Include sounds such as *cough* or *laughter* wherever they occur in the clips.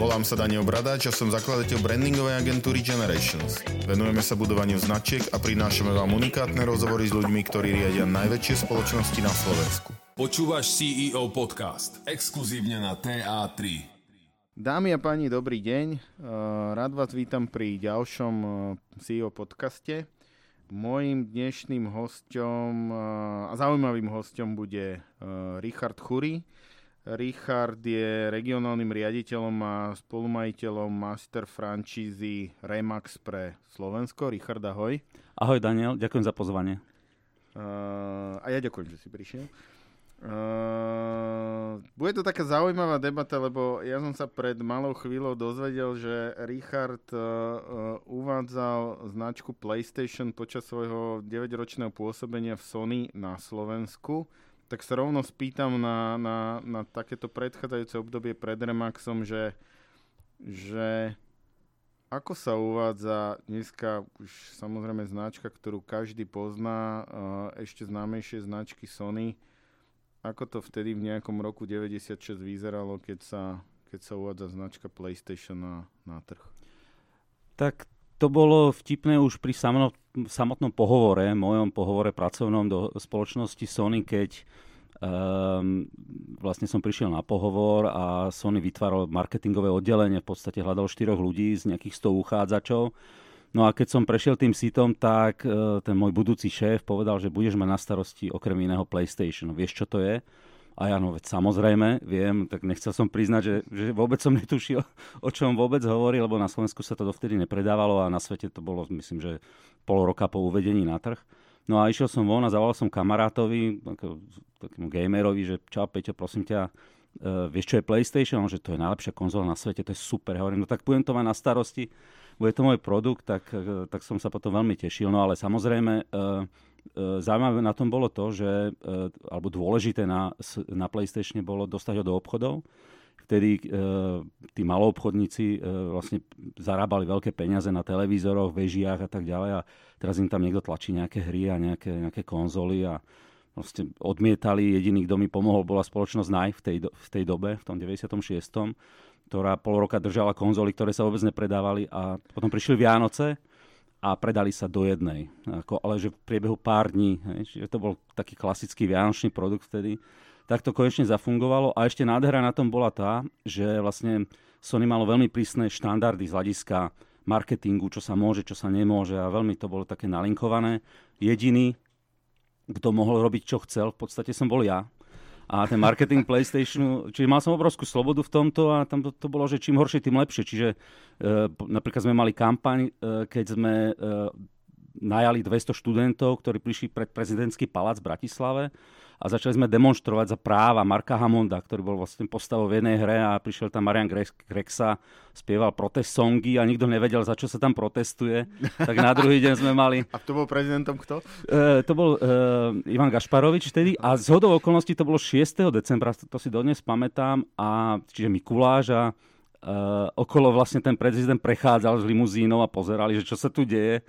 Volám sa Daniel Bradáč a som zakladateľ brandingovej agentúry Generations. Venujeme sa budovaniu značiek a prinášame vám unikátne rozhovory s ľuďmi, ktorí riadia najväčšie spoločnosti na Slovensku. Počúvaš CEO Podcast, exkluzívne na TA3. Dámy a páni, dobrý deň. Eh, rád vás vítam pri ďalšom eh, CEO podcaste. Mojím dnešným hosťom eh, a zaujímavým hosťom bude Richard Chury, Richard je regionálnym riaditeľom a spolumajiteľom master franchízy Remax pre Slovensko. Richard, ahoj. Ahoj Daniel, ďakujem za pozvanie. Uh, a ja ďakujem, že si prišiel. Uh, bude to taká zaujímavá debata, lebo ja som sa pred malou chvíľou dozvedel, že Richard uh, uh, uvádzal značku PlayStation počas svojho 9-ročného pôsobenia v Sony na Slovensku tak sa rovno spýtam na, na, na takéto predchádzajúce obdobie pred Remaxom, že, že ako sa uvádza dneska už samozrejme značka, ktorú každý pozná, ešte známejšie značky Sony, ako to vtedy v nejakom roku 96 vyzeralo, keď sa, keď sa uvádza značka PlayStation na, na trh? Tak to bolo vtipné už pri samotnom pohovore, mojom pohovore pracovnom do spoločnosti Sony, keď um, vlastne som prišiel na pohovor a Sony vytváral marketingové oddelenie, v podstate hľadal štyroch ľudí z nejakých 100 uchádzačov. No a keď som prešiel tým sitom, tak uh, ten môj budúci šéf povedal, že budeš mať na starosti okrem iného PlayStation. Vieš, čo to je? A ja, no veď samozrejme, viem, tak nechcel som priznať, že, že vôbec som netušil, *laughs* o čom vôbec hovorí, lebo na Slovensku sa to dovtedy nepredávalo a na svete to bolo, myslím, že pol roka po uvedení na trh. No a išiel som von a zavolal som kamarátovi, takému gamerovi, že čau Peťo, prosím ťa, uh, vieš čo je PlayStation? že to je najlepšia konzola na svete, to je super. Hovorím, no tak budem to mať na starosti, bude to môj produkt, tak, uh, tak som sa potom veľmi tešil. No ale samozrejme, uh, zaujímavé na tom bolo to, že, e, alebo dôležité na, na PlayStatione bolo dostať ho do obchodov. Vtedy e, tí maloobchodníci vlastne zarábali veľké peniaze na televízoroch, vežiach a tak ďalej a teraz im tam niekto tlačí nejaké hry a nejaké, nejaké konzoly a vlastne odmietali. Jediný, kto mi pomohol, bola spoločnosť Nike v tej, v tej dobe, v tom 96 ktorá pol roka držala konzoly, ktoré sa vôbec nepredávali a potom prišli Vianoce a predali sa do jednej. Ako, ale že v priebehu pár dní, hej, čiže to bol taký klasický vianočný produkt vtedy, tak to konečne zafungovalo. A ešte nádhera na tom bola tá, že vlastne Sony malo veľmi prísne štandardy z hľadiska marketingu, čo sa môže, čo sa nemôže a veľmi to bolo také nalinkované. Jediný, kto mohol robiť, čo chcel, v podstate som bol ja a ten marketing PlayStationu, čiže mal som obrovskú slobodu v tomto a tam to, to bolo, že čím horšie, tým lepšie. Čiže e, napríklad sme mali kampaň, e, keď sme e, najali 200 študentov, ktorí prišli pred prezidentský palác v Bratislave a začali sme demonstrovať za práva Marka Hamonda, ktorý bol vlastne postavou v jednej hre a prišiel tam Marian Grexa, spieval protest songy a nikto nevedel, za čo sa tam protestuje. Tak na druhý deň sme mali... *laughs* A to bol prezidentom kto? Uh, to bol uh, Ivan Gašparovič vtedy a z hodou okolností to bolo 6. decembra, to si dodnes pamätám, a čiže Mikuláš a uh, okolo vlastne ten prezident prechádzal s limuzínou a pozerali, že čo sa tu deje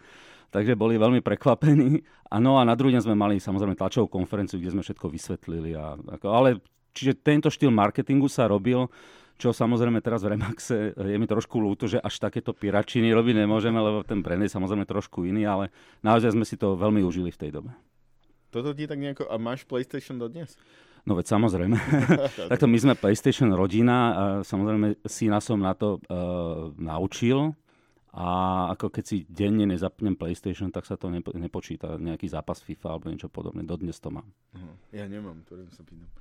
takže boli veľmi prekvapení. A no a na druhý deň sme mali samozrejme tlačovú konferenciu, kde sme všetko vysvetlili. A, ako, ale čiže tento štýl marketingu sa robil, čo samozrejme teraz v Remaxe je mi trošku ľúto, že až takéto piračiny robiť nemôžeme, lebo ten brand je samozrejme trošku iný, ale naozaj sme si to veľmi užili v tej dobe. Toto ti tak nejako... A máš PlayStation dodnes? No veď samozrejme. *laughs* Takto my sme PlayStation rodina a samozrejme syna som na to uh, naučil, a ako keď si denne nezapnem PlayStation, tak sa to nepo, nepočíta nejaký zápas FIFA alebo niečo podobné. Dodnes to mám. Uh, ja nemám, ktorým sa pýtam.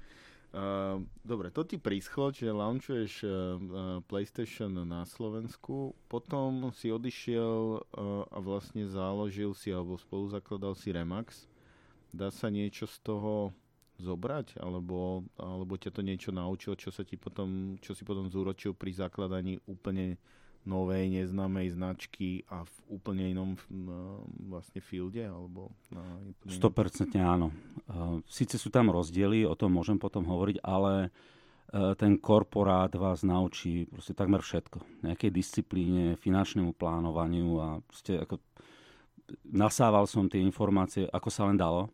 Uh, dobre, to ti prischlo, čiže launchuješ uh, PlayStation na Slovensku, potom si odišiel uh, a vlastne založil si alebo spolu zakladal si Remax. Dá sa niečo z toho zobrať, alebo, alebo ťa to niečo naučilo, čo sa ti potom, čo si potom zúročil pri zakladaní úplne novej neznámej značky a v úplne inom vlastne fielde? Alebo na 100% áno. Sice sú tam rozdiely, o tom môžem potom hovoriť, ale e, ten korporát vás naučí proste takmer všetko. Nejakej disciplíne, finančnému plánovaniu a ako nasával som tie informácie, ako sa len dalo.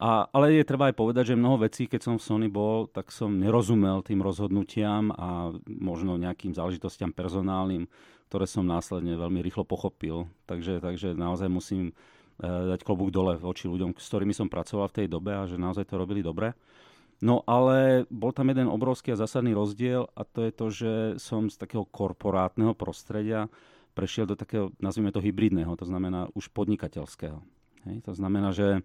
A, ale je treba aj povedať, že mnoho vecí, keď som v Sony bol, tak som nerozumel tým rozhodnutiam a možno nejakým záležitostiam personálnym, ktoré som následne veľmi rýchlo pochopil. Takže, takže naozaj musím uh, dať klobúk dole voči ľuďom, s ktorými som pracoval v tej dobe a že naozaj to robili dobre. No ale bol tam jeden obrovský a zásadný rozdiel a to je to, že som z takého korporátneho prostredia prešiel do takého, nazvime to hybridného, to znamená už podnikateľského. Hej? To znamená, že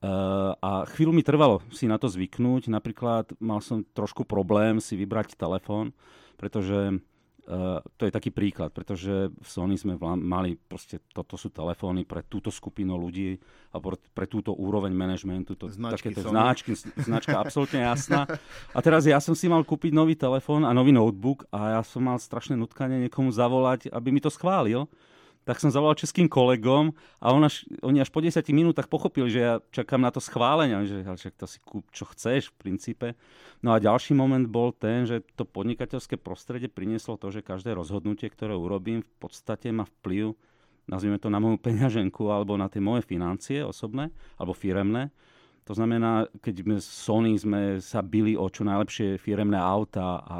a chvíľu mi trvalo si na to zvyknúť. Napríklad mal som trošku problém si vybrať telefón, pretože Uh, to je taký príklad, pretože v Sony sme vla- mali proste, toto sú telefóny pre túto skupinu ľudí a pre, pre túto úroveň manažmentu. To, Značky takéto Sony. značky, značka absolútne *laughs* jasná. A teraz ja som si mal kúpiť nový telefón a nový notebook a ja som mal strašné nutkanie niekomu zavolať, aby mi to schválil tak som zavolal českým kolegom a on až, oni až po 10 minútach pochopili, že ja čakám na to schválenie, že ale však to si kúp, čo chceš v princípe. No a ďalší moment bol ten, že to podnikateľské prostredie prinieslo to, že každé rozhodnutie, ktoré urobím, v podstate má vplyv, nazvime to na moju peňaženku alebo na tie moje financie osobné alebo firemné. To znamená, keď sme Sony sme sa bili o čo najlepšie firemné auta a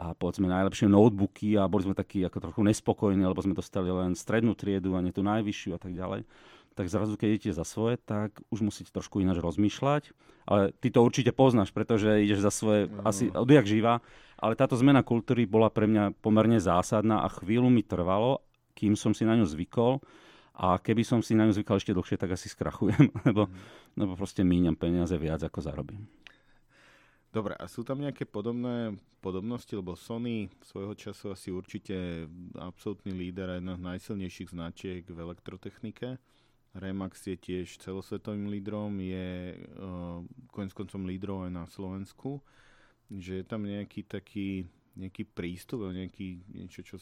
a povedzme najlepšie notebooky a boli sme takí ako trochu nespokojní, lebo sme dostali len strednú triedu a nie tú najvyššiu a tak ďalej. Tak zrazu, keď idete za svoje, tak už musíte trošku ináč rozmýšľať. Ale ty to určite poznáš, pretože ideš za svoje no. asi odjak živa. Ale táto zmena kultúry bola pre mňa pomerne zásadná a chvíľu mi trvalo, kým som si na ňu zvykol. A keby som si na ňu zvykal ešte dlhšie, tak asi skrachujem, *laughs* lebo, mm. lebo proste míňam peniaze viac, ako zarobím. Dobre, a sú tam nejaké podobné podobnosti, lebo Sony svojho času asi určite absolútny líder a jedna z najsilnejších značiek v elektrotechnike. Remax je tiež celosvetovým lídrom, je uh, konec koncom lídrom aj na Slovensku. Že je tam nejaký taký nejaký prístup, nejaký, niečo, čo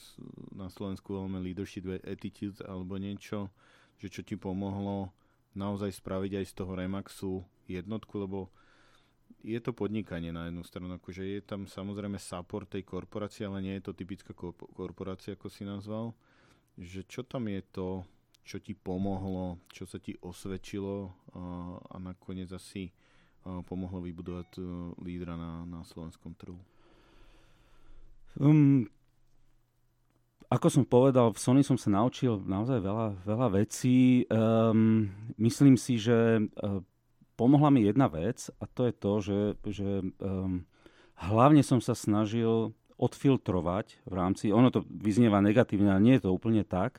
na Slovensku voláme leadership attitude, alebo niečo, že čo ti pomohlo naozaj spraviť aj z toho Remaxu jednotku, lebo je to podnikanie na jednu stranu, akože je tam samozrejme support tej korporácie, ale nie je to typická korporácia, ako si nazval. Že čo tam je to, čo ti pomohlo, čo sa ti osvedčilo a, nakoniec asi pomohlo vybudovať a, lídra na, na slovenskom trhu? Um, ako som povedal, v Sony som sa naučil naozaj veľa, veľa vecí. Um, myslím si, že uh, pomohla mi jedna vec a to je to, že, že um, hlavne som sa snažil odfiltrovať v rámci, ono to vyznieva negatívne, ale nie je to úplne tak,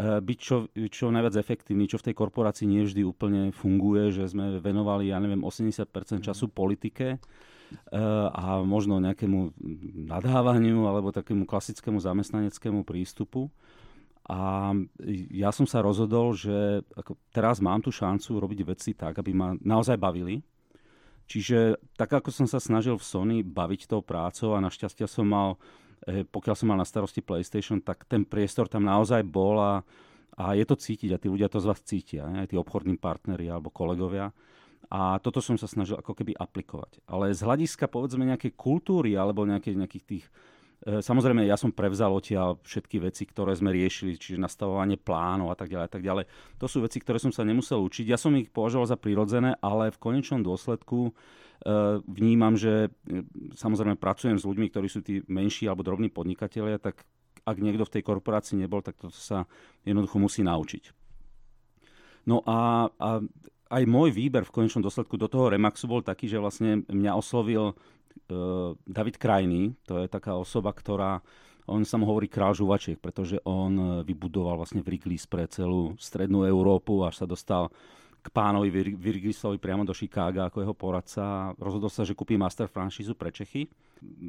uh, byť čo, čo najviac efektívny, čo v tej korporácii nie vždy úplne funguje, že sme venovali, ja neviem, 80% času politike uh, a možno nejakému nadávaniu alebo takému klasickému zamestnaneckému prístupu. A ja som sa rozhodol, že ako teraz mám tú šancu robiť veci tak, aby ma naozaj bavili. Čiže tak, ako som sa snažil v Sony baviť tou prácou a našťastie som mal, eh, pokiaľ som mal na starosti PlayStation, tak ten priestor tam naozaj bol a, a je to cítiť a tí ľudia to z vás cítia, aj tí obchodní partneri alebo kolegovia. A toto som sa snažil ako keby aplikovať. Ale z hľadiska povedzme nejakej kultúry alebo nejakých, nejakých tých E, samozrejme, ja som prevzal odtiaľ všetky veci, ktoré sme riešili, čiže nastavovanie plánov a tak ďalej a tak ďalej. To sú veci, ktoré som sa nemusel učiť. Ja som ich považoval za prirodzené, ale v konečnom dôsledku e, vnímam, že e, samozrejme pracujem s ľuďmi, ktorí sú tí menší alebo drobní podnikatelia, tak ak niekto v tej korporácii nebol, tak to sa jednoducho musí naučiť. No a, a aj môj výber v konečnom dôsledku do toho Remaxu bol taký, že vlastne mňa oslovil uh, David Krajný, to je taká osoba, ktorá on sa mu hovorí král žuvačiek, pretože on e, vybudoval vlastne Wrigley's pre celú strednú Európu, až sa dostal k pánovi Virgisovi priamo do Chicaga ako jeho poradca. Rozhodol sa, že kúpi master franšízu pre Čechy.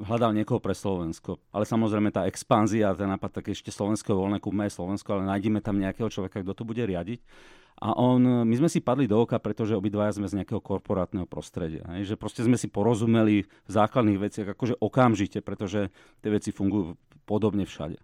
Hľadal niekoho pre Slovensko. Ale samozrejme tá expanzia, ten nápad, tak ešte Slovensko je voľné, kúpme aj Slovensko, ale nájdeme tam nejakého človeka, kto to bude riadiť. A on, my sme si padli do oka, pretože obidvaja sme z nejakého korporátneho prostredia. Hej? Že proste sme si porozumeli v základných veciach akože okamžite, pretože tie veci fungujú podobne všade.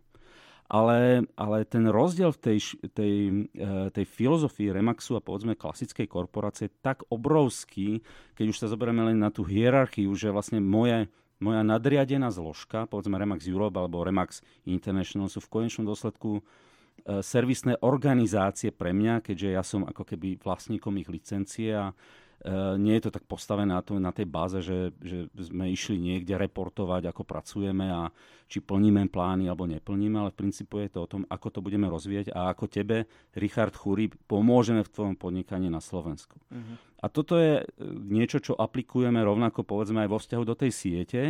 Ale, ale ten rozdiel v tej, tej, eh, tej filozofii Remaxu a povedzme klasickej korporácie je tak obrovský, keď už sa zoberieme len na tú hierarchiu, že vlastne moje, moja nadriadená zložka, povedzme Remax Europe alebo Remax International sú v konečnom dôsledku E, servisné organizácie pre mňa, keďže ja som ako keby vlastníkom ich licencie a nie je to tak postavené na, to, na tej báze, že, že sme išli niekde reportovať, ako pracujeme a či plníme plány alebo neplníme, ale v princípu je to o tom, ako to budeme rozvíjať a ako tebe, Richard Chury, pomôžeme v tvojom podnikaní na Slovensku. Uh-huh. A toto je e, niečo, čo aplikujeme rovnako povedzme aj vo vzťahu do tej siete,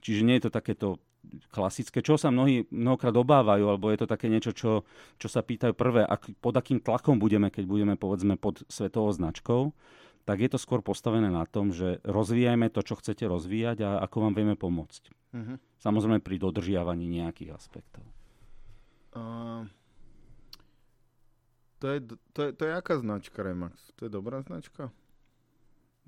čiže nie je to takéto klasické, čo sa mnohí mnohokrát obávajú, alebo je to také niečo, čo, čo sa pýtajú prvé, ak, pod akým tlakom budeme, keď budeme povedzme pod svetovou značkou tak je to skôr postavené na tom, že rozvíjajme to, čo chcete rozvíjať a ako vám vieme pomôcť. Uh-huh. Samozrejme pri dodržiavaní nejakých aspektov. Uh, to, je, to, je, to je aká značka Remax? To je dobrá značka?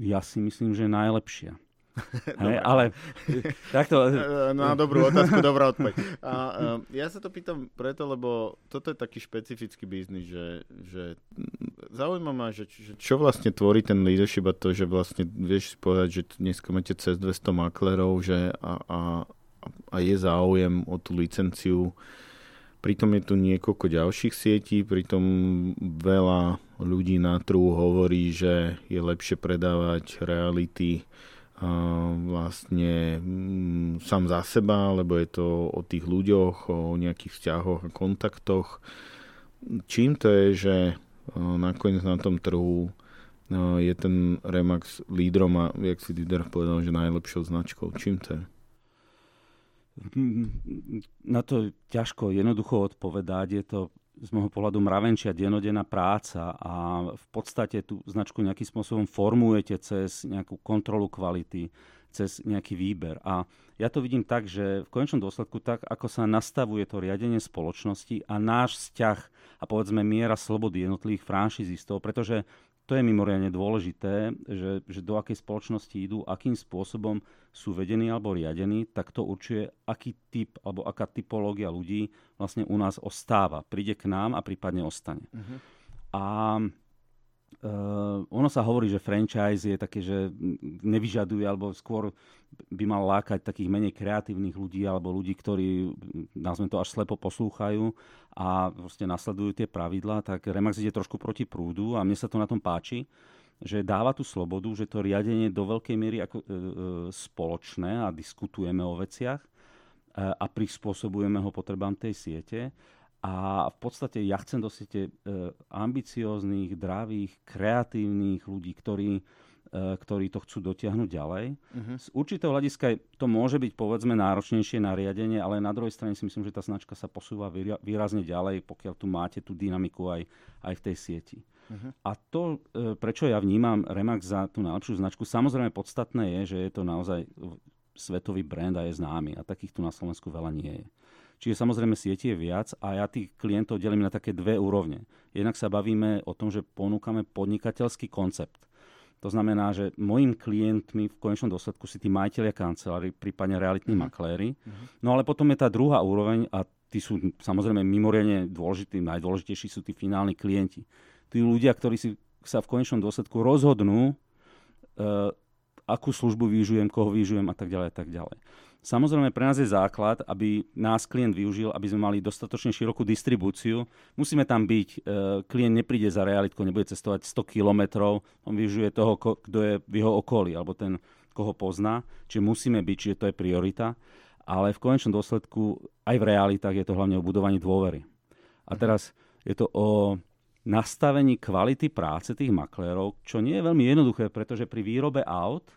Ja si myslím, že najlepšia. *laughs* Hej, ale *laughs* takto... Na dobrú otázku, dobrá odpoveď. A, uh, ja sa to pýtam preto, lebo toto je taký špecifický biznis, že, že zaujíma ma, že, že čo vlastne tvorí ten leadership a to, že vlastne vieš si povedať, že dneska máte cez 200 maklerov že a, a, a je záujem o tú licenciu. Pritom je tu niekoľko ďalších sietí, pritom veľa ľudí na trhu hovorí, že je lepšie predávať reality vlastne mm, sám za seba, lebo je to o tých ľuďoch, o nejakých vzťahoch a kontaktoch. Čím to je, že nakoniec na tom trhu je ten Remax lídrom a jak si líder povedal, že najlepšou značkou. Čím to je? Na to ťažko jednoducho odpovedať. Je to z môjho pohľadu mravenčia denodenná práca a v podstate tú značku nejakým spôsobom formujete cez nejakú kontrolu kvality, cez nejaký výber. A ja to vidím tak, že v konečnom dôsledku tak, ako sa nastavuje to riadenie spoločnosti a náš vzťah a povedzme miera slobody jednotlivých franšizistov, pretože to je mimoriadne dôležité, že, že do akej spoločnosti idú, akým spôsobom sú vedení alebo riadení, tak to určuje, aký typ alebo aká typológia ľudí vlastne u nás ostáva. Príde k nám a prípadne ostane. Uh-huh. A Uh, ono sa hovorí, že franchise je také, že nevyžaduje, alebo skôr by mal lákať takých menej kreatívnych ľudí, alebo ľudí, ktorí, nazvem to, až slepo poslúchajú a proste nasledujú tie pravidlá, tak Remax ide trošku proti prúdu a mne sa to na tom páči, že dáva tú slobodu, že to riadenie do veľkej miery ako, e, spoločné a diskutujeme o veciach e, a prispôsobujeme ho potrebám tej siete a v podstate ja chcem do siete e, ambicióznych, dravých, kreatívnych ľudí, ktorí, e, ktorí to chcú dotiahnuť ďalej. Uh-huh. Z určitého hľadiska to môže byť povedzme náročnejšie nariadenie, ale na druhej strane si myslím, že tá značka sa posúva výrazne ďalej, pokiaľ tu máte tú dynamiku aj, aj v tej sieti. Uh-huh. A to, e, prečo ja vnímam Remax za tú najlepšiu značku, samozrejme podstatné je, že je to naozaj svetový brand a je známy a takých tu na Slovensku veľa nie je. Čiže samozrejme sieti je viac a ja tých klientov delím na také dve úrovne. Jednak sa bavíme o tom, že ponúkame podnikateľský koncept. To znamená, že mojim klientmi v konečnom dôsledku si tí majiteľia kancelári, prípadne realitní uh-huh. makléri. Uh-huh. No ale potom je tá druhá úroveň a tí sú samozrejme mimoriadne dôležití, najdôležitejší sú tí finálni klienti. Tí ľudia, ktorí si sa v konečnom dôsledku rozhodnú, uh, akú službu využijem, koho využijem a tak ďalej a tak ďalej. Samozrejme, pre nás je základ, aby nás klient využil, aby sme mali dostatočne širokú distribúciu. Musíme tam byť, e, klient nepríde za realitkou, nebude cestovať 100 kilometrov, on využije toho, kto je v jeho okolí, alebo ten, koho pozná. Čiže musíme byť, čiže to je priorita. Ale v konečnom dôsledku aj v realitách je to hlavne o budovaní dôvery. A mhm. teraz je to o nastavení kvality práce tých maklérov, čo nie je veľmi jednoduché, pretože pri výrobe aut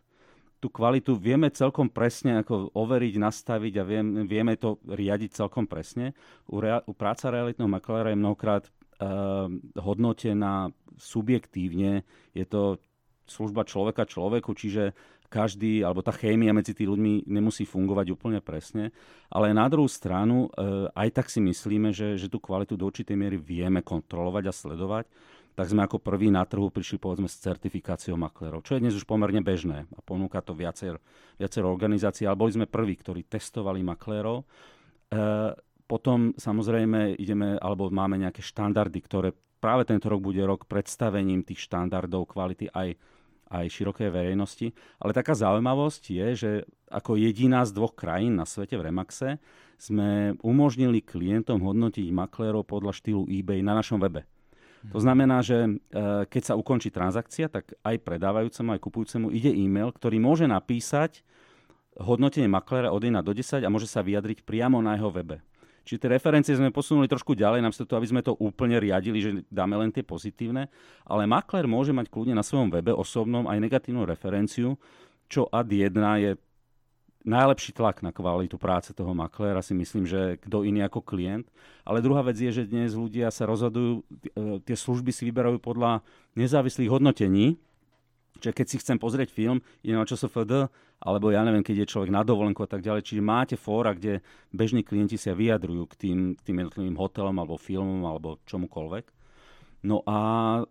tú kvalitu vieme celkom presne ako overiť, nastaviť a vieme, vieme to riadiť celkom presne. U, rea- u práca realitného makléra je mnohokrát uh, hodnotená subjektívne. Je to služba človeka človeku, čiže každý, alebo tá chémia medzi tými ľuďmi nemusí fungovať úplne presne. Ale na druhú stranu, uh, aj tak si myslíme, že, že tú kvalitu do určitej miery vieme kontrolovať a sledovať tak sme ako prví na trhu prišli povedzme s certifikáciou maklerov, čo je dnes už pomerne bežné a ponúka to viacer, viacer organizácií, ale boli sme prví, ktorí testovali maklerov. E, potom samozrejme ideme, alebo máme nejaké štandardy, ktoré práve tento rok bude rok predstavením tých štandardov kvality aj, aj širokej verejnosti. Ale taká zaujímavosť je, že ako jediná z dvoch krajín na svete v Remaxe sme umožnili klientom hodnotiť maklérov podľa štýlu eBay na našom webe. To znamená, že e, keď sa ukončí transakcia, tak aj predávajúcemu, aj kupujúcemu ide e-mail, ktorý môže napísať hodnotenie makléra od 1 do 10 a môže sa vyjadriť priamo na jeho webe. Čiže tie referencie sme posunuli trošku ďalej, namiesto toho, aby sme to úplne riadili, že dáme len tie pozitívne, ale maklér môže mať kľudne na svojom webe osobnom aj negatívnu referenciu, čo ad 1 je najlepší tlak na kvalitu práce toho makléra si myslím, že kto iný ako klient. Ale druhá vec je, že dnes ľudia sa rozhodujú, e, tie služby si vyberajú podľa nezávislých hodnotení, Čiže keď si chcem pozrieť film, idem na ČSFD, alebo ja neviem, keď je človek na dovolenku a tak ďalej. Čiže máte fóra, kde bežní klienti sa vyjadrujú k tým, tým jednotlivým hotelom alebo filmom alebo čomukoľvek. No a e,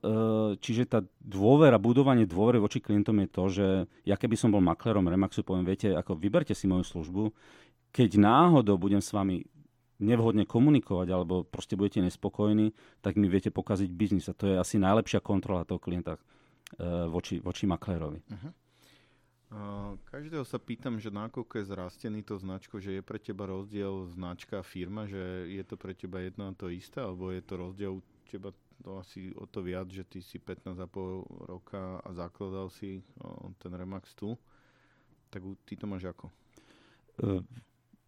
čiže tá dôvera, budovanie dôvery voči klientom je to, že ja keby som bol maklerom Remaxu, poviem, viete, ako vyberte si moju službu, keď náhodou budem s vami nevhodne komunikovať alebo proste budete nespokojní, tak mi viete pokaziť biznis. A to je asi najlepšia kontrola toho klienta e, voči, voči maklerovi. Uh-huh. Uh, každého sa pýtam, že nakoľko je zrastený to značko, že je pre teba rozdiel značka firma, že je to pre teba jedno a to isté, alebo je to rozdiel u teba to asi o to viac, že ty si 15,5 roka a zakladal si ten Remax tu. Tak ty to máš ako? E,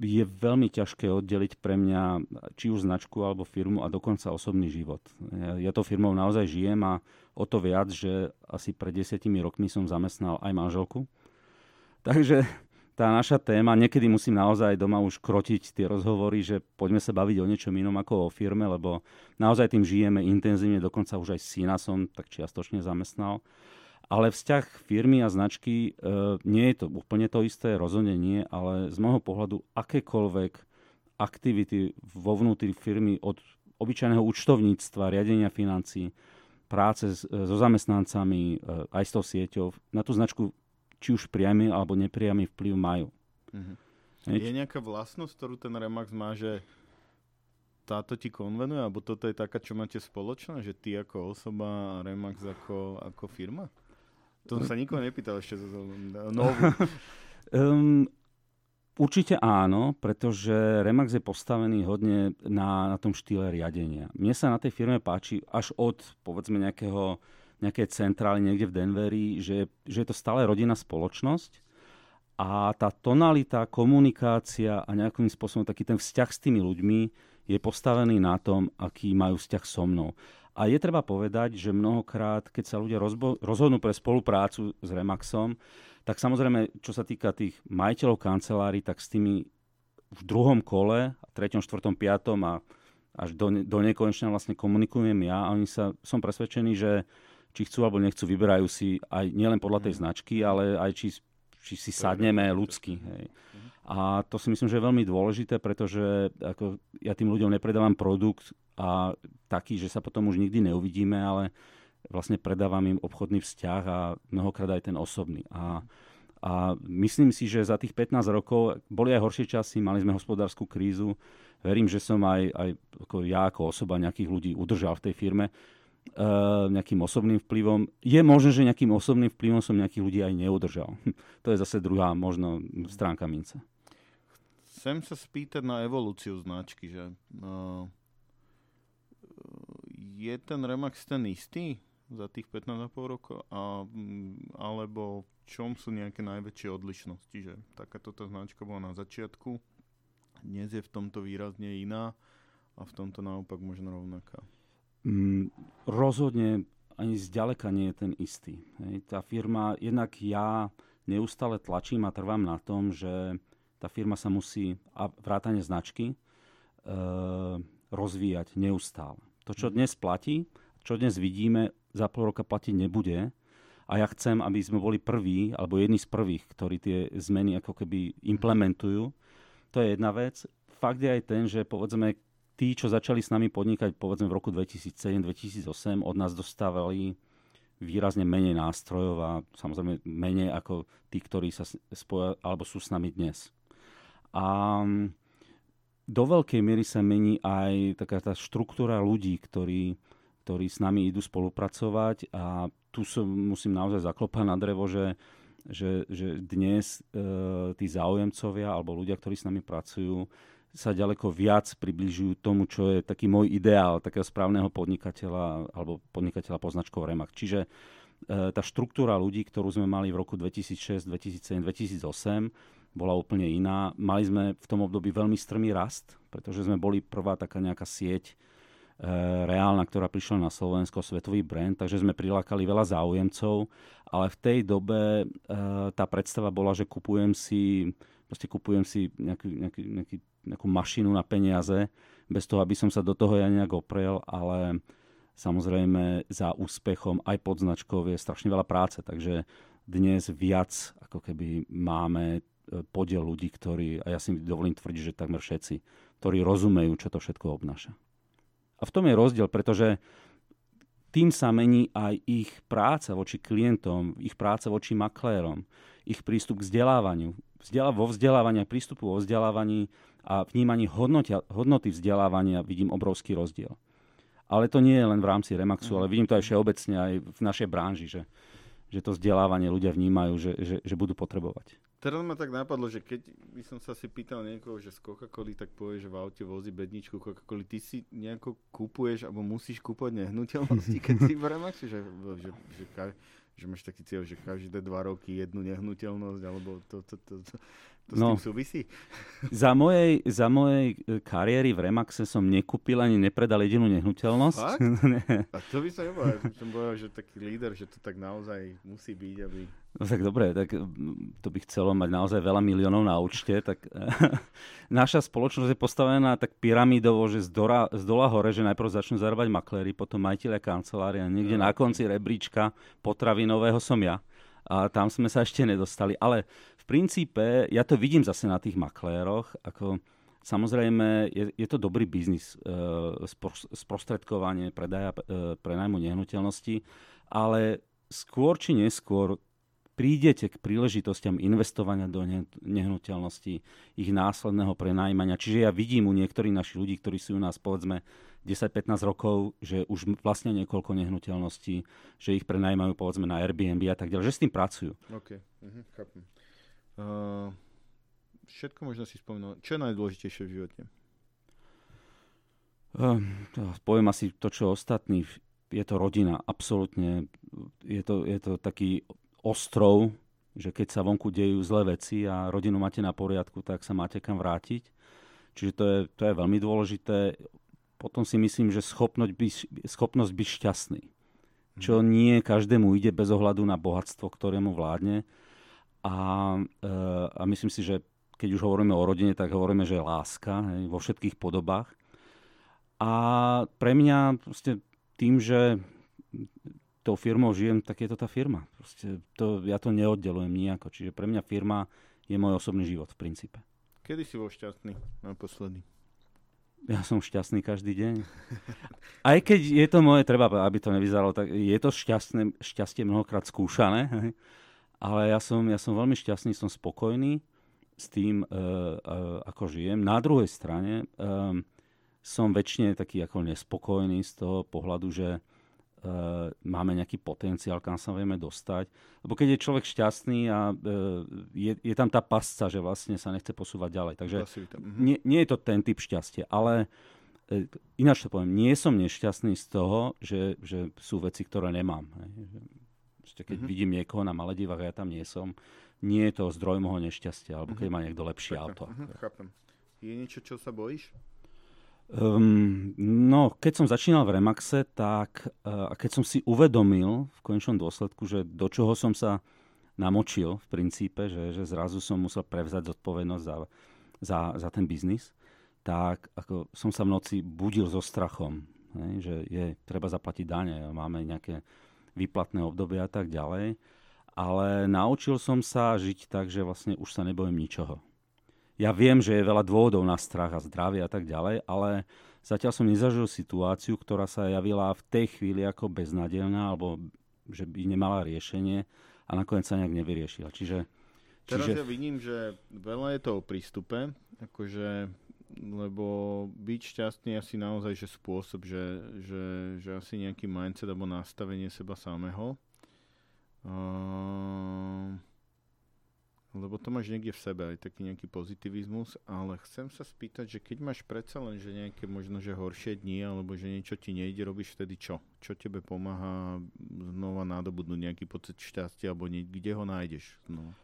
je veľmi ťažké oddeliť pre mňa či už značku alebo firmu a dokonca osobný život. Ja, ja to firmou naozaj žijem a o to viac, že asi pred desiatimi rokmi som zamestnal aj manželku. *laughs* Takže tá naša téma, niekedy musím naozaj doma už krotiť tie rozhovory, že poďme sa baviť o niečom inom ako o firme, lebo naozaj tým žijeme intenzívne, dokonca už aj syna som tak čiastočne zamestnal. Ale vzťah firmy a značky e, nie je to úplne to isté, rozhodne nie, ale z môjho pohľadu akékoľvek aktivity vo vnútri firmy od obyčajného účtovníctva, riadenia financií, práce so zamestnancami, e, aj s tou sieťou, na tú značku či už priamy alebo nepriamy vplyv majú. Uh-huh. Je nejaká vlastnosť, ktorú ten Remax má, že táto ti konvenuje, alebo toto je taká, čo máte spoločné, že ty ako osoba a Remax ako, ako firma? To sa nikoho nepýtal ešte. Novú. *laughs* um, Určite áno, pretože Remax je postavený hodne na, na tom štýle riadenia. Mne sa na tej firme páči až od, povedzme, nejakého nejaké centrály niekde v Denveri, že, že je to stále rodinná spoločnosť a tá tonalita, komunikácia a nejakým spôsobom taký ten vzťah s tými ľuďmi je postavený na tom, aký majú vzťah so mnou. A je treba povedať, že mnohokrát, keď sa ľudia rozbo- rozhodnú pre spoluprácu s Remaxom, tak samozrejme, čo sa týka tých majiteľov kancelárií, tak s tými v druhom kole, treťom, štvrtom, piatom a až do, do nekonečna vlastne komunikujem ja a oni sa, som presvedčený, že či chcú alebo nechcú, vyberajú si aj nielen podľa tej mhm. značky, ale aj či, či si sadneme ľudsky. Hej. Mhm. A to si myslím, že je veľmi dôležité, pretože ako ja tým ľuďom nepredávam produkt a taký, že sa potom už nikdy neuvidíme, ale vlastne predávam im obchodný vzťah a mnohokrát aj ten osobný. A, a myslím si, že za tých 15 rokov boli aj horšie časy, mali sme hospodárskú krízu. Verím, že som aj, aj ako ja ako osoba nejakých ľudí udržal v tej firme nejakým osobným vplyvom. Je možné, že nejakým osobným vplyvom som nejakých ľudí aj neudržal. to je zase druhá možno stránka mince. Chcem sa spýtať na evolúciu značky, že uh, je ten Remax ten istý za tých 15,5 rokov? A, alebo v čom sú nejaké najväčšie odlišnosti? Že takáto značka bola na začiatku, dnes je v tomto výrazne iná a v tomto naopak možno rovnaká. Mm, rozhodne ani zďaleka nie je ten istý. Hej. Tá firma, jednak ja neustále tlačím a trvám na tom, že tá firma sa musí, a vrátane značky, e, rozvíjať neustále. To, čo dnes platí, čo dnes vidíme, za pol roka platiť nebude. A ja chcem, aby sme boli prví, alebo jedni z prvých, ktorí tie zmeny ako keby implementujú. To je jedna vec. Fakt je aj ten, že povedzme, tí, čo začali s nami podnikať povedzme v roku 2007-2008, od nás dostávali výrazne menej nástrojov a samozrejme menej ako tí, ktorí sa spoja, alebo sú s nami dnes. A mm, do veľkej miery sa mení aj taká tá štruktúra ľudí, ktorí, ktorí s nami idú spolupracovať a tu som, musím naozaj zaklopať na drevo, že, že, že dnes e, tí záujemcovia alebo ľudia, ktorí s nami pracujú, sa ďaleko viac približujú tomu, čo je taký môj ideál takého správneho podnikateľa alebo podnikateľa poznačkou Remax. Čiže e, tá štruktúra ľudí, ktorú sme mali v roku 2006, 2007, 2008, bola úplne iná. Mali sme v tom období veľmi strmý rast, pretože sme boli prvá taká nejaká sieť e, reálna, ktorá prišla na Slovensko, svetový brand, takže sme prilákali veľa záujemcov, ale v tej dobe e, tá predstava bola, že kupujem si proste kupujem si nejaký, nejaký, nejaký nejakú mašinu na peniaze, bez toho, aby som sa do toho ja nejak oprel, ale samozrejme za úspechom aj pod značkou je strašne veľa práce, takže dnes viac ako keby máme e, podiel ľudí, ktorí, a ja si dovolím tvrdiť, že takmer všetci, ktorí rozumejú, čo to všetko obnáša. A v tom je rozdiel, pretože tým sa mení aj ich práca voči klientom, ich práca voči maklérom, ich prístup k vzdelávaniu. Vzdelá, vo vzdelávaní prístupu vo vzdelávaní a vnímaní hodnotia, hodnoty vzdelávania vidím obrovský rozdiel. Ale to nie je len v rámci Remaxu, ale vidím to aj všeobecne aj v našej branži, že, že to vzdelávanie ľudia vnímajú, že, že, že budú potrebovať. Teraz ma tak napadlo, že keď by som sa si pýtal niekoho, že z Coca-Coly, tak povie, že v aute vozí bedničku Coca-Coly, ty si nejako kupuješ alebo musíš kúpať nehnuteľnosti, keď si v Remaxu, že, že, že, že, že máš taký cieľ, že každé dva roky jednu nehnuteľnosť, alebo to, to, to, to, to no, s tým súvisí? Za mojej, za mojej e, kariéry v Remaxe som nekúpil ani nepredal jedinú nehnuteľnosť. Fakt? *laughs* A to by som nebol. Som povedal, že taký líder, že to tak naozaj musí byť, aby... No tak dobre, tak to by chcelo mať naozaj veľa miliónov na účte, tak *laughs* naša spoločnosť je postavená tak pyramidovo, že z, dora, z dola hore, že najprv začnú zarábať makléri, potom majiteľe kancelária, niekde no, na konci rebríčka potravinového som ja a tam sme sa ešte nedostali. Ale princípe, ja to vidím zase na tých makléroch, ako samozrejme je, je to dobrý biznis, e, sprostredkovanie predaja, e, prenajmu nehnuteľnosti, ale skôr či neskôr prídete k príležitostiam investovania do nehnuteľnosti, ich následného prenajímania. Čiže ja vidím u niektorých našich ľudí, ktorí sú u nás povedzme 10-15 rokov, že už vlastne niekoľko nehnuteľností, že ich prenajmajú povedzme na Airbnb a tak ďalej, že s tým pracujú. OK, uh-huh, chápem. Uh, všetko možno si spomenul. Čo je najdôležitejšie v živote? Uh, poviem asi to, čo ostatní. Je to rodina, absolútne. Je to, je to taký ostrov, že keď sa vonku dejú zlé veci a rodinu máte na poriadku, tak sa máte kam vrátiť. Čiže to je, to je veľmi dôležité potom si myslím, že schopnosť byť, schopnosť byť šťastný. Čo mhm. nie každému ide bez ohľadu na bohatstvo, ktorému vládne. A, e, a myslím si, že keď už hovoríme o rodine, tak hovoríme, že je láska hej, vo všetkých podobách. A pre mňa proste tým, že tou firmou žijem, tak je to tá firma. Proste to, ja to neoddelujem nejako. Čiže pre mňa firma je môj osobný život v princípe. Kedy si bol šťastný naposledy? Ja som šťastný každý deň. *laughs* Aj keď je to moje, treba, aby to nevyzeralo tak, je to šťastné, šťastie mnohokrát skúšané, ale ja som, ja som veľmi šťastný, som spokojný s tým, uh, uh, ako žijem. Na druhej strane um, som väčšine taký ako nespokojný z toho pohľadu, že uh, máme nejaký potenciál, kam sa vieme dostať. Lebo keď je človek šťastný a uh, je, je tam tá pasca, že vlastne sa nechce posúvať ďalej. Takže mhm. nie, nie je to ten typ šťastia, ale uh, ináč to poviem, nie som nešťastný z toho, že, že sú veci, ktoré nemám. Hej. Že, keď mm-hmm. vidím niekoho na Maledivách a ja tam nie som, nie je to zdroj môjho nešťastia, alebo keď mm-hmm. má niekto lepšie Chápem. auto. Mm-hmm, chápem. Je niečo, čo sa bojíš? Um, no, keď som začínal v Remaxe, tak uh, keď som si uvedomil v konečnom dôsledku, že do čoho som sa namočil v princípe, že, že zrazu som musel prevzať zodpovednosť za, za, za ten biznis, tak ako som sa v noci budil so strachom, hej, že je treba zaplatiť dane, máme nejaké výplatné obdobie a tak ďalej. Ale naučil som sa žiť tak, že vlastne už sa nebojím ničoho ja viem, že je veľa dôvodov na strach a zdravie a tak ďalej, ale zatiaľ som nezažil situáciu, ktorá sa javila v tej chvíli ako beznadelná, alebo že by nemala riešenie a nakoniec sa nejak nevyriešila. Čiže, Teraz čiže... ja vidím, že veľa je to o prístupe, akože, lebo byť šťastný asi naozaj že spôsob, že, že, že asi nejaký mindset alebo nastavenie seba samého. Uh lebo to máš niekde v sebe, aj taký nejaký pozitivizmus, ale chcem sa spýtať, že keď máš predsa len, že nejaké možno, že horšie dni, alebo že niečo ti nejde, robíš vtedy čo? Čo tebe pomáha znova nadobudnúť nejaký pocit šťastia, alebo nie, kde ho nájdeš znova?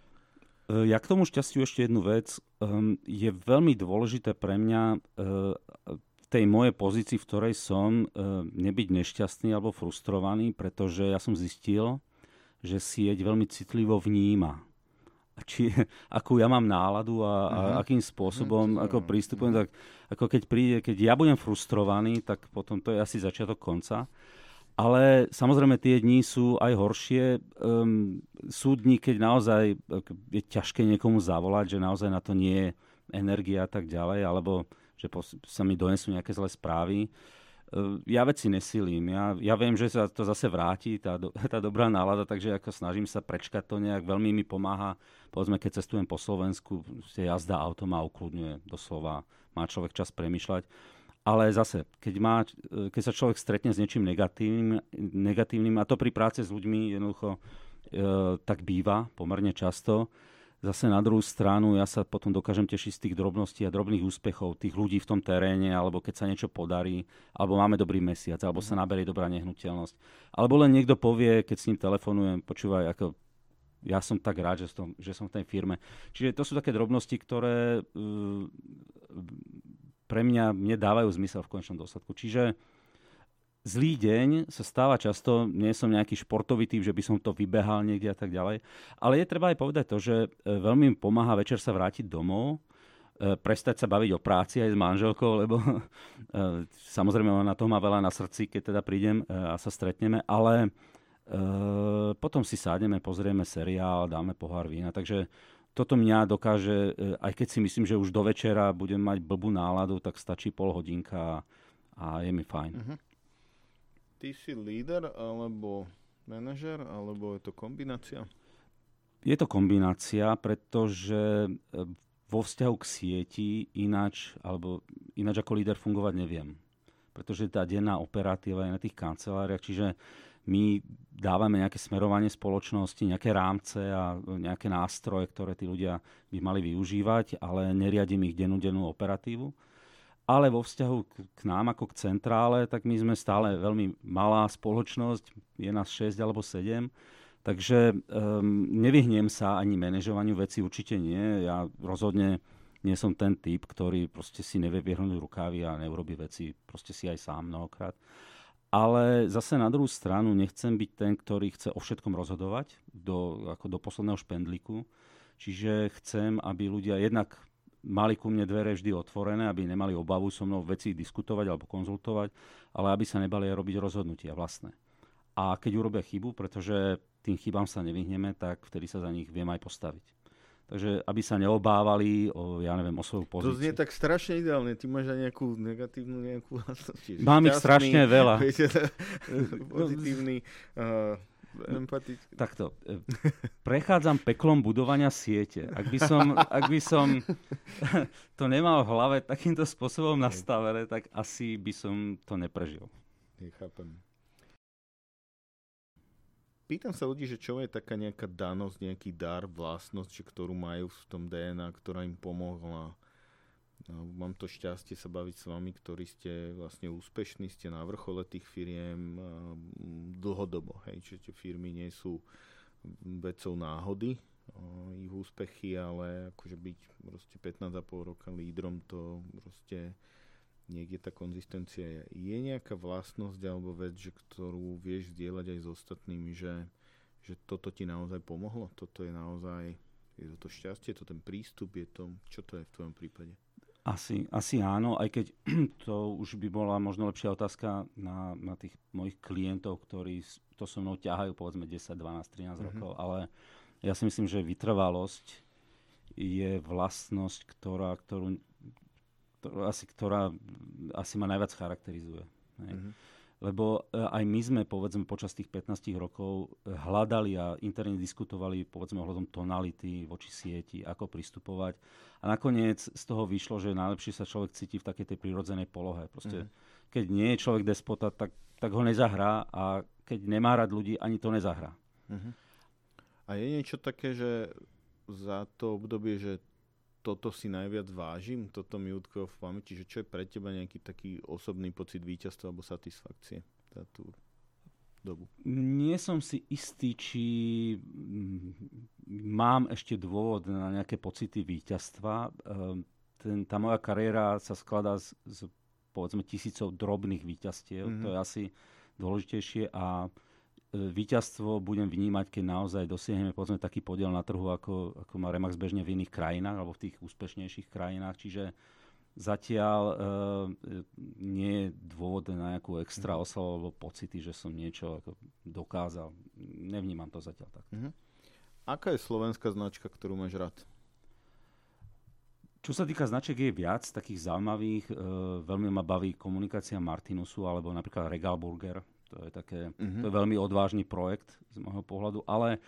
E, ja k tomu šťastiu ešte jednu vec. Um, je veľmi dôležité pre mňa uh, v tej mojej pozícii, v ktorej som, uh, nebyť nešťastný alebo frustrovaný, pretože ja som zistil, že sieť veľmi citlivo vníma či, *laughs* akú ja mám náladu a, a mhm. akým spôsobom uh-huh. ako prístupujem, tak ako keď príde, keď ja budem frustrovaný, tak potom to je asi začiatok konca. Ale samozrejme tie dni sú aj horšie. Um, sú dni, keď naozaj je ťažké niekomu zavolať, že naozaj na to nie je energia a tak ďalej, alebo že sa mi donesú nejaké zlé správy. Ehm, ja veci nesilím. Ja, ja viem, že sa to zase vráti, tá, do, *laughs* tá dobrá nálada, takže ako snažím sa prečkať to nejak. Veľmi mi pomáha, povedzme, keď cestujem po Slovensku, jazda auto ma ukludňuje doslova. Má človek čas premyšľať. Ale zase, keď, má, keď sa človek stretne s niečím negatívnym, negatívnym a to pri práce s ľuďmi jednoducho e, tak býva pomerne často, Zase na druhú stranu ja sa potom dokážem tešiť z tých drobností a drobných úspechov tých ľudí v tom teréne, alebo keď sa niečo podarí, alebo máme dobrý mesiac, alebo sa mhm. naberie dobrá nehnuteľnosť. Alebo len niekto povie, keď s ním telefonujem, počúvaj, ako ja som tak rád, že som, že som v tej firme. Čiže to sú také drobnosti, ktoré uh, pre mňa mne dávajú zmysel v konečnom dôsledku. Čiže zlý deň sa stáva často, nie som nejaký športový typ, že by som to vybehal niekde a tak ďalej, ale je treba aj povedať to, že e, veľmi pomáha večer sa vrátiť domov, e, prestať sa baviť o práci aj s manželkou, lebo *laughs* e, samozrejme ona toho má veľa na srdci, keď teda prídem a sa stretneme, ale potom si sádneme, pozrieme seriál, dáme pohár vína, takže toto mňa dokáže, aj keď si myslím, že už do večera budem mať blbú náladu, tak stačí pol hodinka a je mi fajn. Uh-huh ty si líder alebo manažer, alebo je to kombinácia? Je to kombinácia, pretože e, vo vzťahu k sieti ináč, alebo ináč ako líder fungovať neviem. Pretože tá denná operatíva je na tých kanceláriách, čiže my dávame nejaké smerovanie spoločnosti, nejaké rámce a nejaké nástroje, ktoré tí ľudia by mali využívať, ale neriadím ich dennú dennú operatívu ale vo vzťahu k nám ako k centrále, tak my sme stále veľmi malá spoločnosť, je nás 6 alebo 7, takže um, nevyhnem sa ani manažovaniu veci, určite nie. Ja rozhodne nie som ten typ, ktorý proste si nevie vyhrnúť rukávy a neurobi veci proste si aj sám mnohokrát. Ale zase na druhú stranu nechcem byť ten, ktorý chce o všetkom rozhodovať do, ako do posledného špendliku. Čiže chcem, aby ľudia jednak mali ku mne dvere vždy otvorené, aby nemali obavu so mnou veci diskutovať alebo konzultovať, ale aby sa nebali robiť rozhodnutia vlastné. A keď urobia chybu, pretože tým chybám sa nevyhneme, tak vtedy sa za nich viem aj postaviť. Takže aby sa neobávali o, ja neviem, o svoju pozíciu. To znie tak strašne ideálne. Ty máš aj nejakú negatívnu nejakú *laughs* vlastnosť. Mám ich strašne veľa. *laughs* Viete, pozitívny, uh, *laughs* empatický. Takto. E, prechádzam peklom budovania siete. Ak by som, ak by som to nemal v hlave takýmto spôsobom nastavené, tak asi by som to neprežil. Nechápem. Pýtam sa ľudí, že čo je taká nejaká danosť, nejaký dar, vlastnosť, že ktorú majú v tom DNA, ktorá im pomohla No, mám to šťastie sa baviť s vami, ktorí ste vlastne úspešní, ste na vrchole tých firiem dlhodobo. Hej, čiže tie firmy nie sú vecou náhody, ich úspechy, ale akože byť proste 15,5 roka lídrom, to proste niekde tá konzistencia je. Je nejaká vlastnosť alebo vec, že, ktorú vieš zdieľať aj s ostatnými, že, že toto ti naozaj pomohlo? Toto je naozaj, je to, to šťastie, je to ten prístup, je to, čo to je v tvojom prípade? Asi, asi áno, aj keď *clears throat* to už by bola možno lepšia otázka na, na tých mojich klientov, ktorí to so mnou ťahajú povedzme 10, 12, 13 mm-hmm. rokov, ale ja si myslím, že vytrvalosť je vlastnosť, ktorá, ktorú, ktorú asi, ktorá asi ma najviac charakterizuje. Mm-hmm lebo e, aj my sme, povedzme, počas tých 15 rokov e, hľadali a interne diskutovali, povedzme, ohľadom tonality voči sieti, ako pristupovať. A nakoniec z toho vyšlo, že najlepšie sa človek cíti v takej tej prirodzenej polohe. Proste, mm. keď nie je človek despota, tak, tak ho nezahrá a keď nemá rád ľudí, ani to nezahrá. Mm-hmm. A je niečo také, že za to obdobie, že toto si najviac vážim, toto mi utkvelo v pamäti, že čo je pre teba nejaký taký osobný pocit víťazstva alebo satisfakcie za tú dobu? Nie som si istý, či mm, mám ešte dôvod na nejaké pocity víťazstva. Ehm, ten, tá moja kariéra sa skladá z, z povedzme tisícov drobných víťazstiev, mm-hmm. to je asi dôležitejšie a E, víťazstvo budem vnímať, keď naozaj dosiahneme povedzme, taký podiel na trhu, ako, ako má Remax bežne v iných krajinách alebo v tých úspešnejších krajinách. Čiže zatiaľ e, nie je dôvod na nejakú extra mhm. oslavu alebo pocity, že som niečo ako dokázal. Nevnímam to zatiaľ tak. Mm-hmm. Aká je slovenská značka, ktorú máš rád? Čo sa týka značiek, je viac takých zaujímavých. E, veľmi ma baví komunikácia Martinusu alebo napríklad Regal Burger to je, také, mm-hmm. to je veľmi odvážny projekt z môjho pohľadu, ale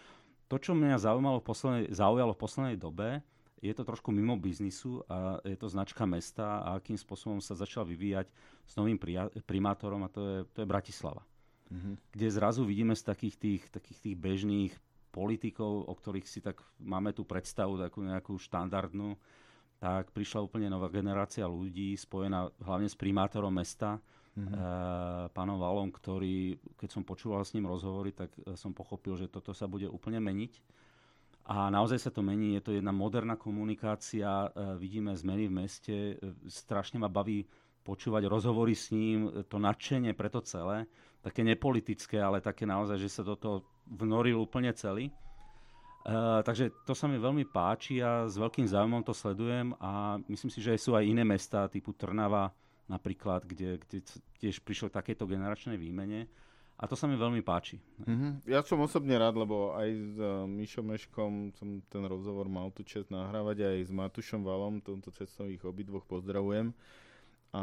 to, čo mňa zaujímalo v poslednej, zaujalo v poslednej dobe, je to trošku mimo biznisu a je to značka mesta a akým spôsobom sa začal vyvíjať s novým primátorom a to je, to je Bratislava. Mm-hmm. Kde zrazu vidíme z takých tých, takých tých bežných politikov, o ktorých si tak máme tú predstavu, takú nejakú štandardnú, tak prišla úplne nová generácia ľudí spojená hlavne s primátorom mesta, mm-hmm. pánom Valom, ktorý, keď som počúval s ním rozhovory, tak e, som pochopil, že toto sa bude úplne meniť. A naozaj sa to mení, je to jedna moderná komunikácia, e, vidíme zmeny v meste, strašne ma baví počúvať rozhovory s ním, to nadšenie pre to celé, také nepolitické, ale také naozaj, že sa do toho vnoril úplne celý. Uh, takže to sa mi veľmi páči a s veľkým záujmom to sledujem a myslím si, že sú aj iné mesta typu Trnava, napríklad, kde, kde tiež prišlo k takejto generačnej výmene. A to sa mi veľmi páči. Mm-hmm. Ja som osobne rád, lebo aj s uh, Mišom Meškom som ten rozhovor mal tu čest nahrávať, aj s Matušom Valom, tomto cestou ich obidvoch pozdravujem. A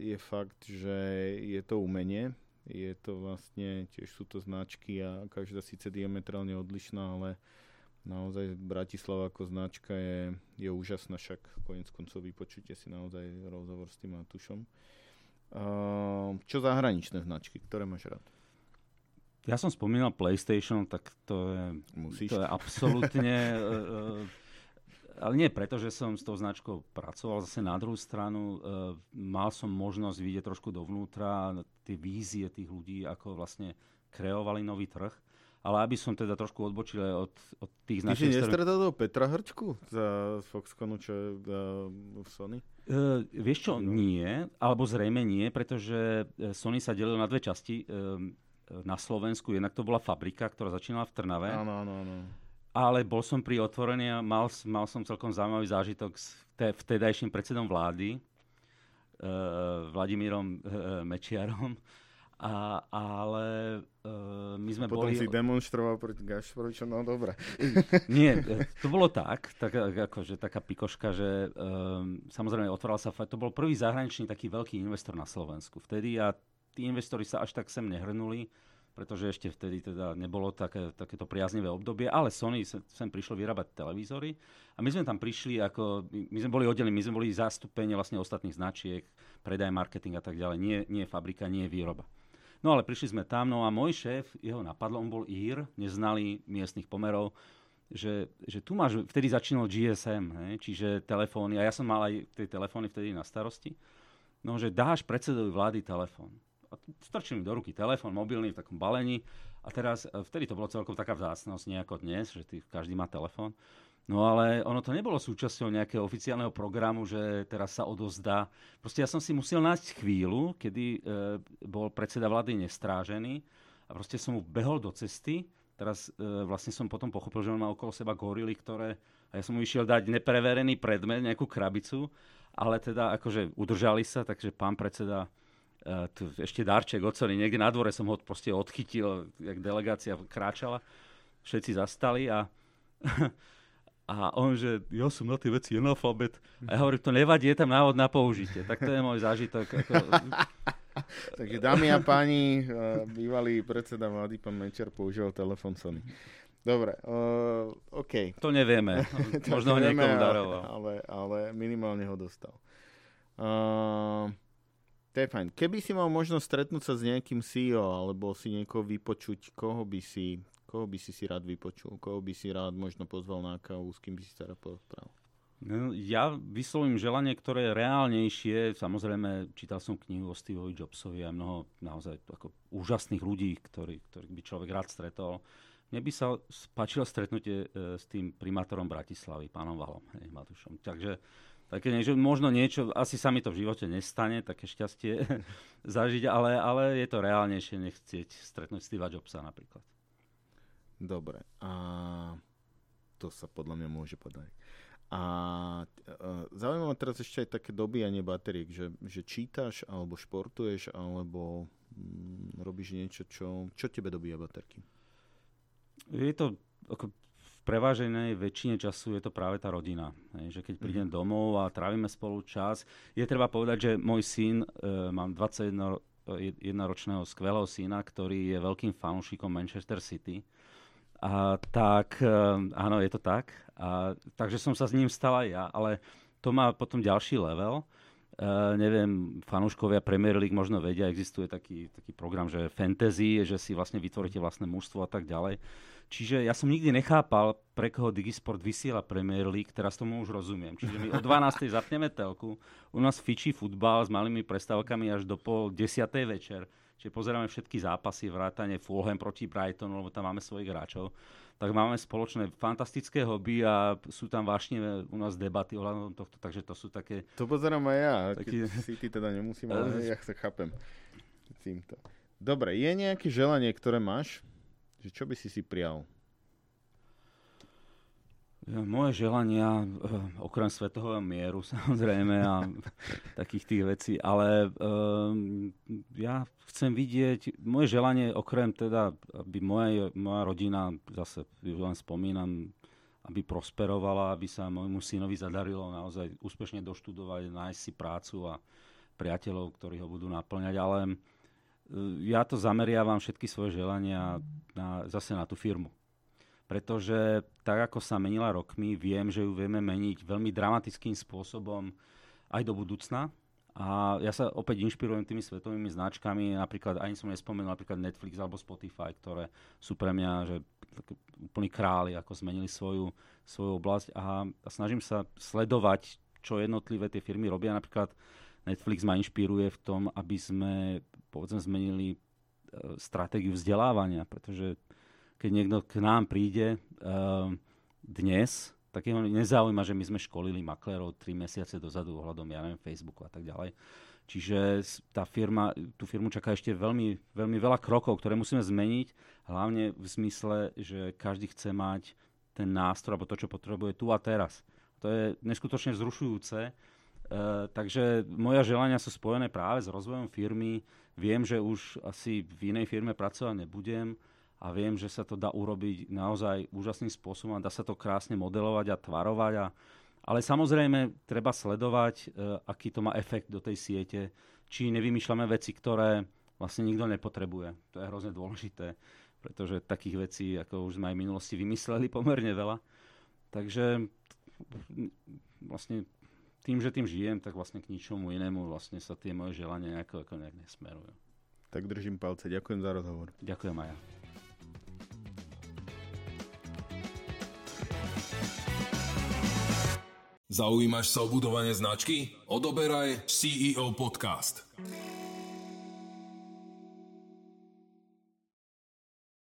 je fakt, že je to umenie, je to vlastne, tiež sú to značky a každá síce diametrálne odlišná, ale naozaj Bratislava ako značka je, je úžasná, však konec koncov vypočujte si naozaj rozhovor s tým Matušom. Uh, čo zahraničné značky, ktoré máš rád? Ja som spomínal PlayStation, tak to je, Musíš. To je absolútne... uh, *laughs* ale nie preto, že som s tou značkou pracoval, zase na druhú stranu uh, mal som možnosť vidieť trošku dovnútra tie vízie tých ľudí, ako vlastne kreovali nový trh ale aby som teda trošku odbočil od, od tých značiek... Ty si nestretol toho Petra Hrčku za Foxconu, čo je uh, v Sony? Uh, vieš čo, no. nie, alebo zrejme nie, pretože e, Sony sa delil na dve časti uh, na Slovensku. Jednak to bola fabrika, ktorá začínala v Trnave. Áno, áno, áno. Ale bol som pri otvorení a mal, mal som celkom zaujímavý zážitok s te, vtedajším predsedom vlády, uh, Vladimírom uh, Mečiarom, a, ale uh, my sme Potom boli... si demonstroval proti Gašporovičom, no dobre. *laughs* Nie, to bolo tak, tak akože taká pikoška, že um, samozrejme otváral sa, to bol prvý zahraničný taký veľký investor na Slovensku vtedy a tí investori sa až tak sem nehrnuli, pretože ešte vtedy teda nebolo také, takéto priaznivé obdobie, ale Sony sem, sem prišlo vyrábať televízory a my sme tam prišli ako, my sme boli oddelení, my sme boli zastúpenie vlastne ostatných značiek, predaj, marketing a tak ďalej, nie, nie fabrika, nie výroba. No ale prišli sme tam, no a môj šéf, jeho napadlo, on bol Ír, neznalý miestnych pomerov, že, že tu máš, vtedy začínal GSM, hej, čiže telefóny, a ja som mal aj tie telefóny vtedy na starosti, no že dáš predsedovi vlády telefón. A strčil mi do ruky telefón, mobilný v takom balení, a teraz, vtedy to bolo celkom taká vzácnosť, nie ako dnes, že ty, každý má telefón. No ale ono to nebolo súčasťou nejakého oficiálneho programu, že teraz sa odozdá. Proste ja som si musel nájsť chvíľu, kedy e, bol predseda vlády nestrážený a proste som mu behol do cesty. Teraz e, vlastne som potom pochopil, že on má okolo seba gorily, ktoré... A ja som mu išiel dať nepreverený predmet, nejakú krabicu, ale teda akože udržali sa, takže pán predseda e, tu ešte darček oceli, niekde na dvore som ho proste odchytil, jak delegácia kráčala. Všetci zastali a *laughs* A on, že ja som na tie veci analfabet. A ja hovorím, to nevadí, je tam návod na použitie. Tak to je môj zážitok. Ako... *laughs* Takže dámy a páni, eh, bývalý predseda vlády, pán Mečer, používal telefon Sony. Dobre, uh, OK. To nevieme. *laughs* Možno ho niekomu daroval. Ale, ale minimálne ho dostal. Uh, to je fajn. Keby si mal možnosť stretnúť sa s nejakým CEO, alebo si niekoho vypočuť, koho by si Koho by si si rád vypočul? Koho by si rád možno pozval na kávu? S kým by si sa rád porozprával? No, ja vyslovím želanie, ktoré je reálnejšie. Samozrejme, čítal som knihu o Steveovi Jobsovi a mnoho naozaj ako úžasných ľudí, ktorých ktorý by človek rád stretol. Mne by sa páčilo stretnutie e, s tým primátorom Bratislavy, pánom Valom, hej, Matušom. Takže také niečo, možno niečo, asi sa mi to v živote nestane, také šťastie *laughs* zažiť, ale, ale je to reálnejšie nechcieť stretnúť Steva Jobsa napríklad. Dobre, a to sa podľa mňa môže podať. A uh, zaujímavé teraz ešte aj také dobíjanie batériek, že, že čítaš, alebo športuješ, alebo mm, robíš niečo, čo, čo tebe dobíja baterky? Je to ako v preváženej väčšine času je to práve tá rodina. Hej, že keď prídem mm-hmm. domov a trávime spolu čas, je treba povedať, že môj syn, e, mám 21 ročného skvelého syna, ktorý je veľkým fanúšikom Manchester City a tak, eh, áno, je to tak. A, takže som sa s ním stal aj ja, ale to má potom ďalší level. Uh, neviem, fanúškovia Premier League možno vedia, existuje taký, taký program, že fantasy, že si vlastne vytvoríte vlastné mužstvo a tak ďalej. Čiže ja som nikdy nechápal, pre koho Digisport vysiela Premier League, teraz tomu už rozumiem. Čiže my o 12. zapneme telku, u nás fičí futbal s malými prestávkami až do pol desiatej večer Čiže pozeráme všetky zápasy, vrátane Fulham proti Brightonu, lebo tam máme svojich hráčov. Tak máme spoločné fantastické hobby a sú tam vášne u nás debaty ohľadom tohto, takže to sú také... To pozerám aj ja, taký... City teda nemusím, ale *laughs* ja sa chápem. Týmto. Dobre, je nejaké želanie, ktoré máš? Že čo by si si prial? Moje želania, eh, okrem svetového mieru *laughs* samozrejme a takých tých vecí, ale um, ja chcem vidieť, moje želanie okrem teda, aby moja, moja rodina, zase len spomínam, aby prosperovala, aby sa môjmu synovi zadarilo naozaj úspešne doštudovať, nájsť si prácu a priateľov, ktorí ho budú naplňať, ale ja to zameriavam všetky svoje želania na, zase na tú firmu pretože tak ako sa menila rokmi, viem, že ju vieme meniť veľmi dramatickým spôsobom aj do budúcna. A ja sa opäť inšpirujem tými svetovými značkami, napríklad ani som nespomenul napríklad Netflix alebo Spotify, ktoré sú pre mňa že úplní králi, ako zmenili svoju, svoju oblasť a, a snažím sa sledovať, čo jednotlivé tie firmy robia. Napríklad Netflix ma inšpiruje v tom, aby sme povedzme zmenili e, stratégiu vzdelávania, pretože keď niekto k nám príde uh, dnes, tak jeho nezaujíma, že my sme školili maklerov 3 mesiace dozadu ohľadom, ja neviem, Facebooku a tak ďalej. Čiže tá firma, tú firmu čaká ešte veľmi, veľmi veľa krokov, ktoré musíme zmeniť, hlavne v zmysle, že každý chce mať ten nástroj, alebo to, čo potrebuje tu a teraz. To je neskutočne vzrušujúce. E, takže moja želania sú spojené práve s rozvojom firmy. Viem, že už asi v inej firme pracovať nebudem a viem, že sa to dá urobiť naozaj úžasným spôsobom a dá sa to krásne modelovať a tvarovať. A, ale samozrejme treba sledovať, e, aký to má efekt do tej siete, či nevymýšľame veci, ktoré vlastne nikto nepotrebuje. To je hrozne dôležité, pretože takých vecí, ako už sme aj v minulosti vymysleli *laughs* pomerne veľa. Takže vlastne tým, že tým žijem, tak vlastne k ničomu inému vlastne sa tie moje želania nejako ako nejak nesmerujú. Tak držím palce. Ďakujem za rozhovor. Ďakujem aj ja. Zaujímaš sa o budovanie značky? Odoberaj CEO Podcast.